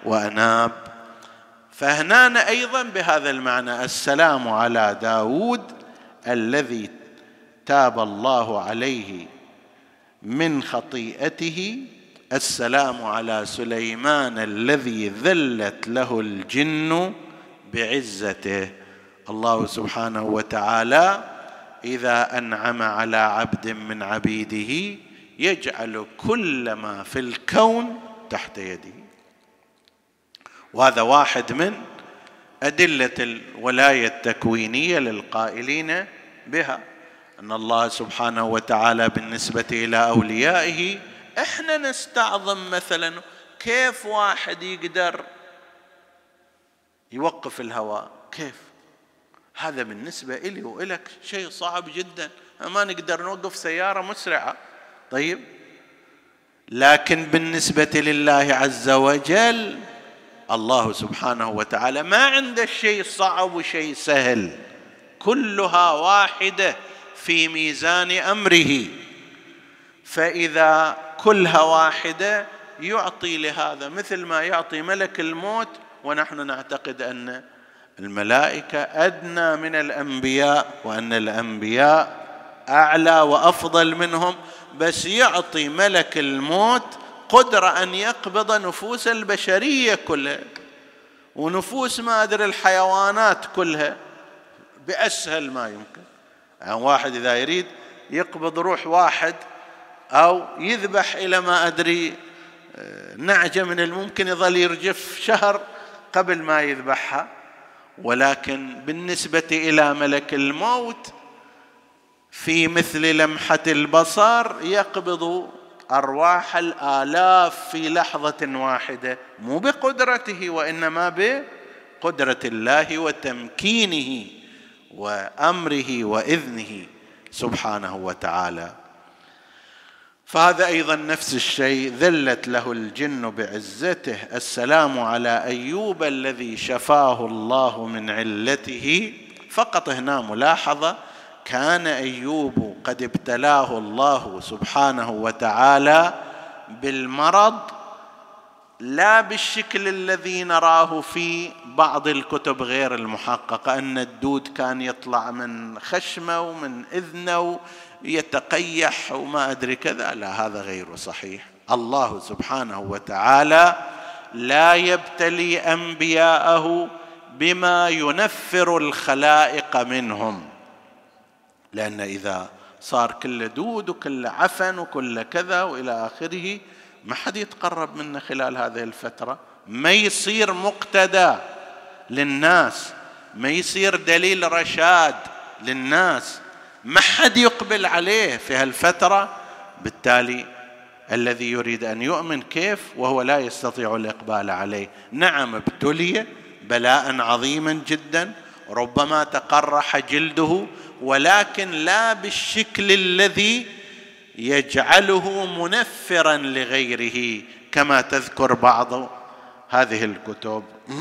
وأناب. فهنا أيضا بهذا المعنى السلام على داود الذي تاب الله عليه من خطيئته. السلام على سليمان الذي ذلت له الجن بعزته. الله سبحانه وتعالى إذا أنعم على عبد من عبيده يجعل كل ما في الكون تحت يده وهذا واحد من أدلة الولاية التكوينية للقائلين بها. أن الله سبحانه وتعالى بالنسبة إلى أوليائه إحنا نستعظم مثلا كيف واحد يقدر يوقف الهواء؟ كيف؟ هذا بالنسبة إلي وإلك شيء صعب جدا. ما نقدر نوقف سيارة مسرعة. طيب؟ لكن بالنسبة لله عز وجل الله سبحانه وتعالى ما عنده شيء صعب وشيء سهل. كلها واحدة. في ميزان أمره فإذا كلها واحدة يعطي لهذا مثل ما يعطي ملك الموت ونحن نعتقد أن الملائكة أدنى من الأنبياء وأن الأنبياء أعلى وأفضل منهم بس يعطي ملك الموت قدرة أن يقبض نفوس البشرية كلها. ونفوس ما أدري الحيوانات كلها بأسهل ما يمكن. يعني واحد إذا يريد يقبض روح واحد أو يذبح إلى ما أدري آه، نعجة من الممكن يظل يرجف شهر قبل ما يذبحها. ولكن بالنسبة إلى ملك الموت في مثل لمحة البصر يقبض أرواح الآلاف في لحظة واحدة مو بقدرته وإنما بقدرة الله وتمكينه. وأمره وإذنه سبحانه وتعالى. فهذا أيضا نفس الشيء ذلت له الجن بعزته السلام على أيوب الذي شفاه الله من علته. فقط هنا ملاحظة كان أيوب قد ابتلاه الله سبحانه وتعالى بالمرض لا بالشكل الذي نراه في بعض الكتب غير المحققة أن الدود كان يطلع من خشمة ومن إذنة ويتقيح وما أدري كذا. لا هذا غير صحيح. الله سبحانه وتعالى لا يبتلي أنبياءه بما ينفر الخلائق منهم لأن إذا صار كل دود وكل عفن وكل كذا وإلى آخره ما حد يتقرب منه خلال هذه الفترة. ما يصير مقتدى للناس. ما يصير دليل رشاد للناس. ما حد يقبل عليه في هالفترة. بالتالي الذي يريد أن يؤمن كيف؟ وهو لا يستطيع الإقبال عليه. نعم ابتلي بلاء عظيما جدا. ربما تقرح جلده. ولكن لا بالشكل الذي يجعله منفرا لغيره كما تذكر بعض هذه الكتب. *clears throat*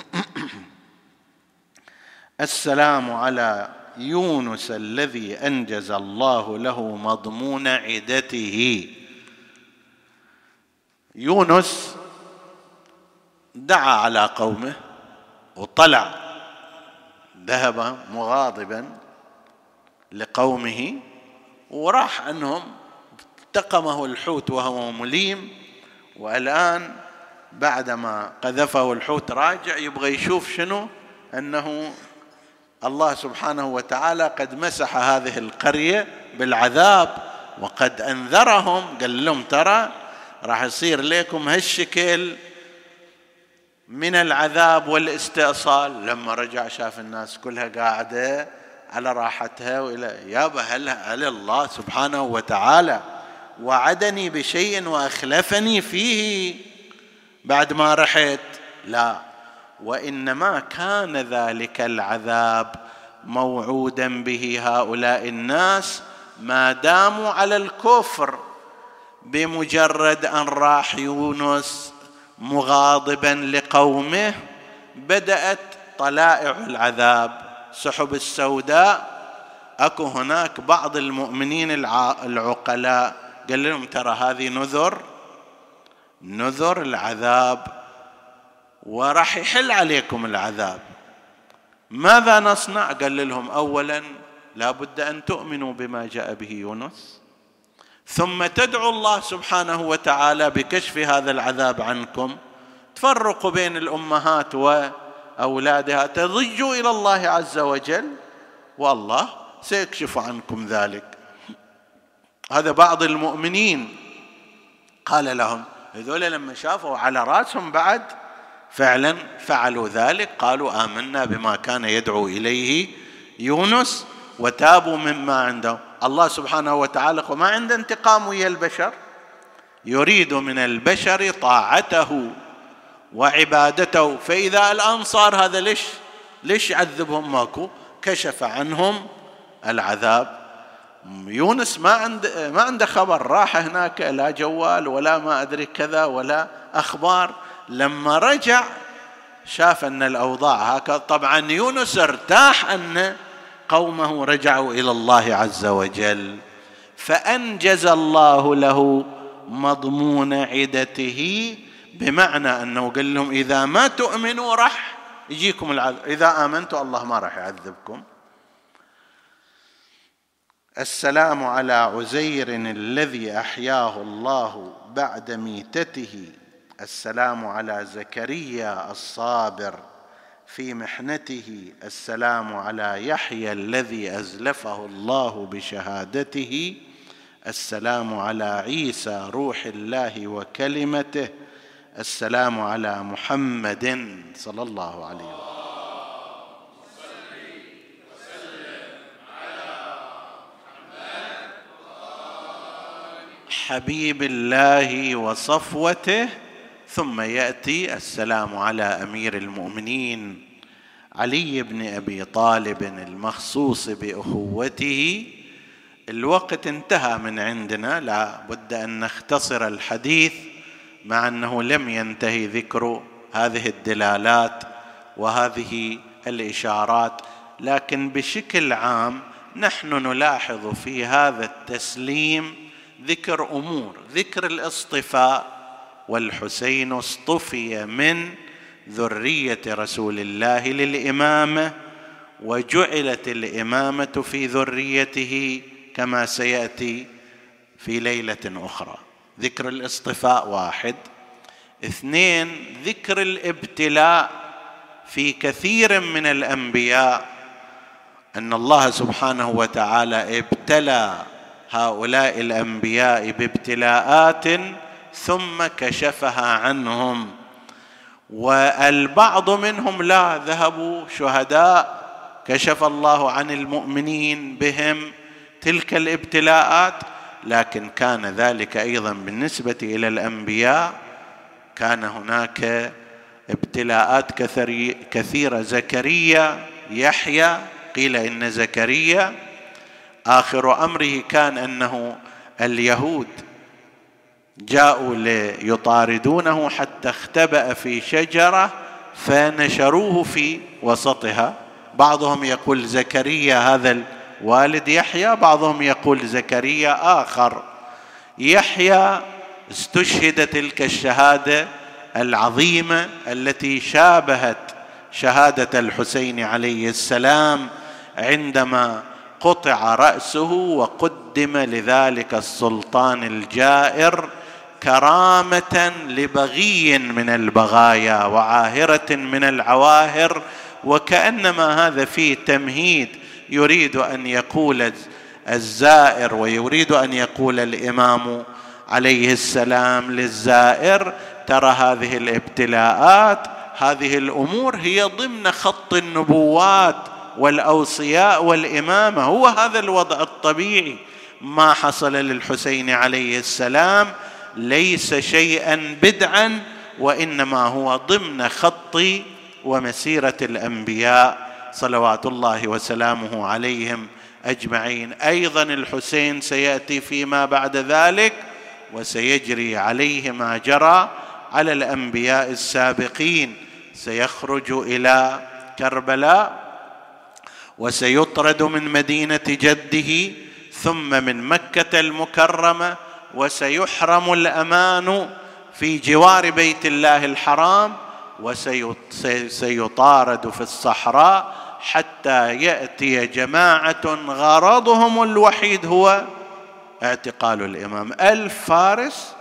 السلام على يونس الذي أنجز الله له مضمون عدته. يونس دعا على قومه وطلع ذهب مغاضبا لقومه وراح عنهم التقمه الحوت وهو مليم والآن بعدما قذفه الحوت راجع يبغى يشوف شنو؟ أنه الله سبحانه وتعالى قد مسح هذه القرية بالعذاب وقد أنذرهم قال لهم ترى راح يصير لكم هالشكل من العذاب والاستئصال. لما رجع شاف الناس كلها قاعدة على راحتها والى يابا هل, هل الله سبحانه وتعالى وعدني بشيء وأخلفني فيه بعد ما رحت. لا وإنما كان ذلك العذاب موعودا به هؤلاء الناس ما داموا على الكفر بمجرد أن راح يونس مغاضبا لقومه بدأت طلائع العذاب. سحب السوداء أكو هناك بعض المؤمنين العقلاء قال لهم ترى هذه نذر نذر العذاب وراح يحل عليكم العذاب. ماذا نصنع? قال لهم اولا لا بد أن تؤمنوا بما جاء به يونس ثم تدعوا الله سبحانه وتعالى بكشف هذا العذاب عنكم تفرقوا بين الأمهات وأولادها تضجوا إلى الله عز وجل والله سيكشف عنكم ذلك. هذا بعض المؤمنين قال لهم هذول لما شافوا على رأسهم بعد فعلا فعلوا ذلك قالوا آمنا بما كان يدعو إليه يونس وتابوا مما عنده. الله سبحانه وتعالى ما عنده انتقام ويا البشر؟ يريد من البشر طاعته وعبادته. فإذا الآن صار هذا ليش ليش يعذبهم ماكو؟ كشف عنهم العذاب. يونس ما عنده ما عنده خبر. راح هناك لا جوال ولا ما أدري كذا ولا أخبار. لما رجع شاف أن الأوضاع هكذا. طبعا يونس ارتاح أن قومه رجعوا إلى الله عز وجل. فأنجز الله له مضمون عدته بمعنى أنه قال لهم إذا ما تؤمنوا راح يجيكم العذاب. إذا امنتوا الله ما راح يعذبكم. السلام على عزير الذي أحياه الله بعد ميتته. السلام على زكريا الصابر في محنته. السلام على يحيى الذي أزلفه الله بشهادته. السلام على عيسى روح الله وكلمته. السلام على محمد صلى الله عليه وسلم. حبيب الله وصفوته ثم يأتي السلام على أمير المؤمنين علي بن أبي طالب المخصوص بأخوته. الوقت انتهى من عندنا لا بد أن نختصر الحديث مع أنه لم ينتهي ذكر هذه الدلالات وهذه الإشارات لكن بشكل عام نحن نلاحظ في هذا التسليم ذكر أمور ذكر الاصطفاء والحسين اصطفي من ذرية رسول الله للإمامة وجعلت الإمامة في ذريته كما سيأتي في ليلة أخرى. ذكر الاصطفاء واحد. اثنين ذكر الابتلاء في كثير من الأنبياء أن الله سبحانه وتعالى ابتلى هؤلاء الأنبياء بابتلاءات ثم كشفها عنهم. والبعض منهم لا ذهبوا شهداء كشف الله عن المؤمنين بهم تلك الابتلاءات. لكن كان ذلك أيضا بالنسبة إلى الأنبياء. كان هناك ابتلاءات كثيرة. زكريا يحيى قيل إن زكريا آخر أمره كان أنه اليهود جاءوا ليطاردونه حتى اختبأ في شجرة فنشروه في وسطها. بعضهم يقول زكريا هذا الوالد يحيى بعضهم يقول زكريا آخر. يحيى استشهد تلك الشهادة العظيمة التي شابهت شهادة الحسين عليه السلام عندما قطع رأسه وقدم لذلك السلطان الجائر كرامة لبغي من البغايا وعاهرة من العواهر وكأنما هذا فيه تمهيد يريد أن يقول الزائر ويريد أن يقول الإمام عليه السلام للزائر ترى هذه الابتلاءات هذه الأمور هي ضمن خط النبوات والأوصياء والإمامة هو هذا الوضع الطبيعي. ما حصل للحسين عليه السلام ليس شيئا بدعا وإنما هو ضمن خط ومسيرة الأنبياء صلوات الله وسلامه عليهم أجمعين. أيضا الحسين سيأتي فيما بعد ذلك وسيجري عليه ما جرى على الأنبياء السابقين. سيخرج إلى كربلاء وسيطرد من مدينة جده ثم من مكة المكرمة وسيحرم الأمان في جوار بيت الله الحرام وسيطارد في الصحراء حتى يأتي جماعة غرضهم الوحيد هو اعتقال الإمام. ألف فارس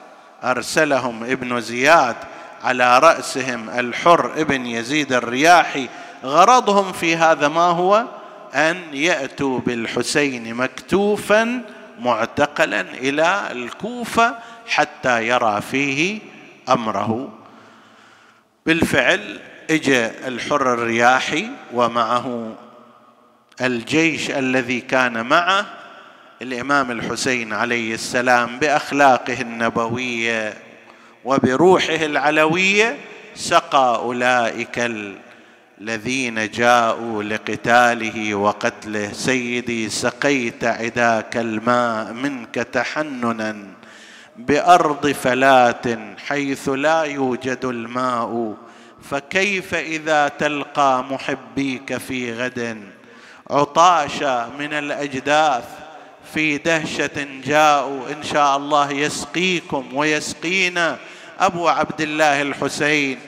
أرسلهم ابن زياد على رأسهم الحر ابن يزيد الرياحي غرضهم في هذا ما هو؟ أن يأتوا بالحسين مكتوفا معتقلا إلى الكوفة حتى يرى فيه أمره. بالفعل اجى الحر الرياحي ومعه الجيش الذي كان معه الإمام الحسين عليه السلام بأخلاقه النبوية وبروحه العلوية سقى أولئك الذين جاءوا لقتاله وقتله. سيدي سقيت عداك الماء منك تحننا بأرض فلاه حيث لا يوجد الماء. فكيف إذا تلقى محبيك في غد؟ عطاشا من الأجداث في دهشة جاءوا. إن شاء الله يسقيكم ويسقينا. أبو عبد الله الحسين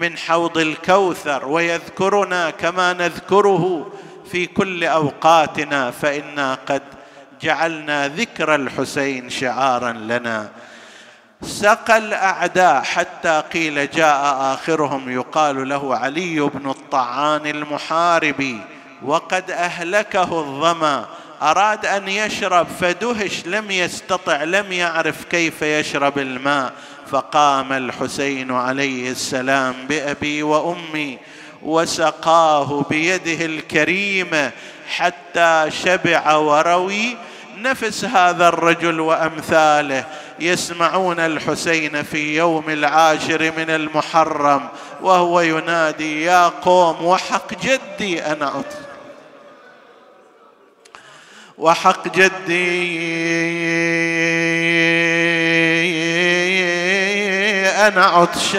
من حوض الكوثر ويذكرنا كما نذكره في كل أوقاتنا فإنا قد جعلنا ذكر الحسين شعارا لنا. سقى الأعداء حتى قيل جاء آخرهم يقال له علي بن الطعان المحاربي وقد أهلكه الظمأ. أراد أن يشرب فدهش لم يستطع لم يعرف كيف يشرب الماء. فقام الحسين عليه السلام بأبي وأمي وسقاه بيده الكريمه حتى شبع وروي. نفس هذا الرجل وأمثاله يسمعون الحسين في يوم العاشر من المحرم وهو ينادي يا قوم وحق جدي أنا أطلع وحق جدي. أنا عطشان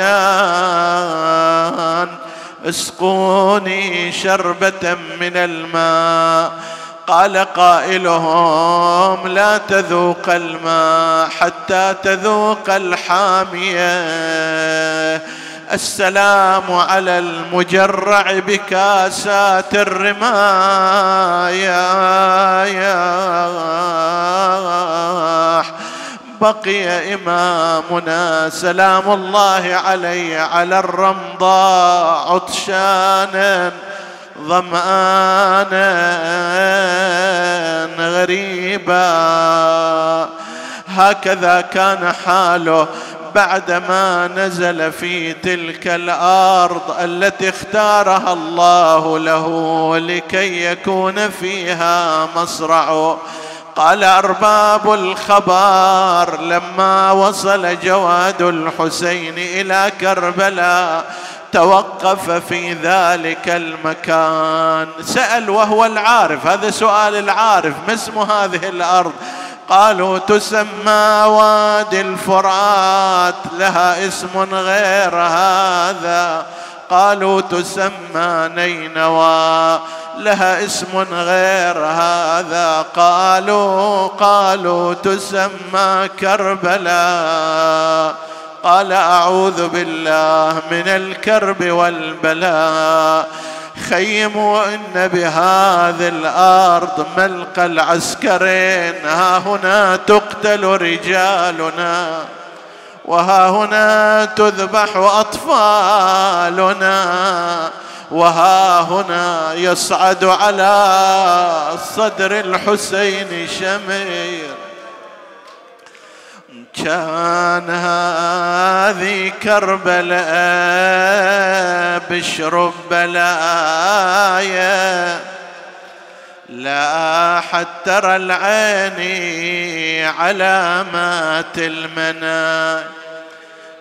اسقوني شربة من الماء. قال قائلهم لا تذوق الماء حتى تذوق الحامية. السلام على المجرع بكاسات الرمايا بقي إمامنا سلام الله عليه على الرمضاء عطشانا ظمآنا غريبا. هكذا كان حاله بعدما نزل في تلك الأرض التي اختارها الله له لكي يكون فيها مصرعه قال أرباب الخبر لما وصل جواد الحسين إلى كربلاء توقف في ذلك المكان. سأل وهو العارف هذا سؤال العارف ما اسم هذه الأرض؟ قالوا تسمى وادي الفرات لها اسم غير هذا. قالوا تسمى نينوى لها اسم غير هذا. قالوا قالوا تسمى كربلاء قال أعوذ بالله من الكرب والبلاء خيموا ان بهذه الأرض ملقى العسكرين. ها هنا تقتل رجالنا وها هنا تذبح أطفالنا وها هنا يصعد على صدر الحسين شمير. كان هذه كربلاء بشرب بلايا. لا حتى ترى العين علامات المنايا.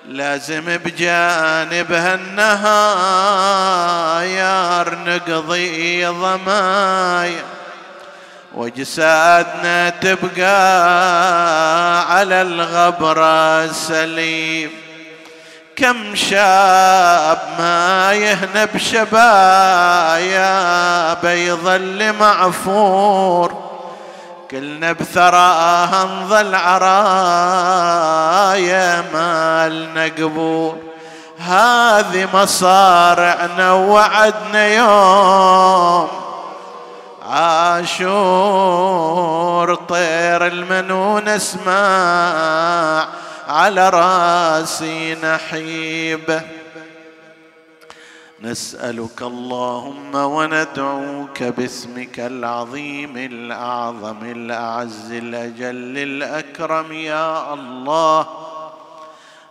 لازم بجانبها النهاير نقضي ضمايا. وجسادنا تبقى على الغبرة سليم كم شاب ما يهنى بشبايا بيظل معفور كلنا بثراها نظل عرايا مالنا قبور هذه مصارعنا وعدنا يوم عاشور طير المنون اسمع على راسي نحيبه نسألك اللهم وندعوك باسمك العظيم الأعظم الأعز الأجل الأكرم يا الله.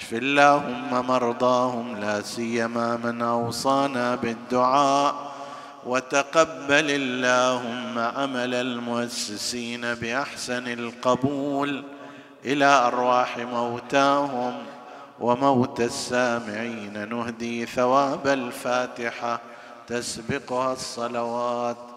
اشف اللهم مرضاهم لا سيما من أوصانا بالدعاء وتقبل اللهم عمل المؤسسين بأحسن القبول إلى أرواح موتاهم وموت السامعين نهدي ثواب الفاتحة تسبقها الصلوات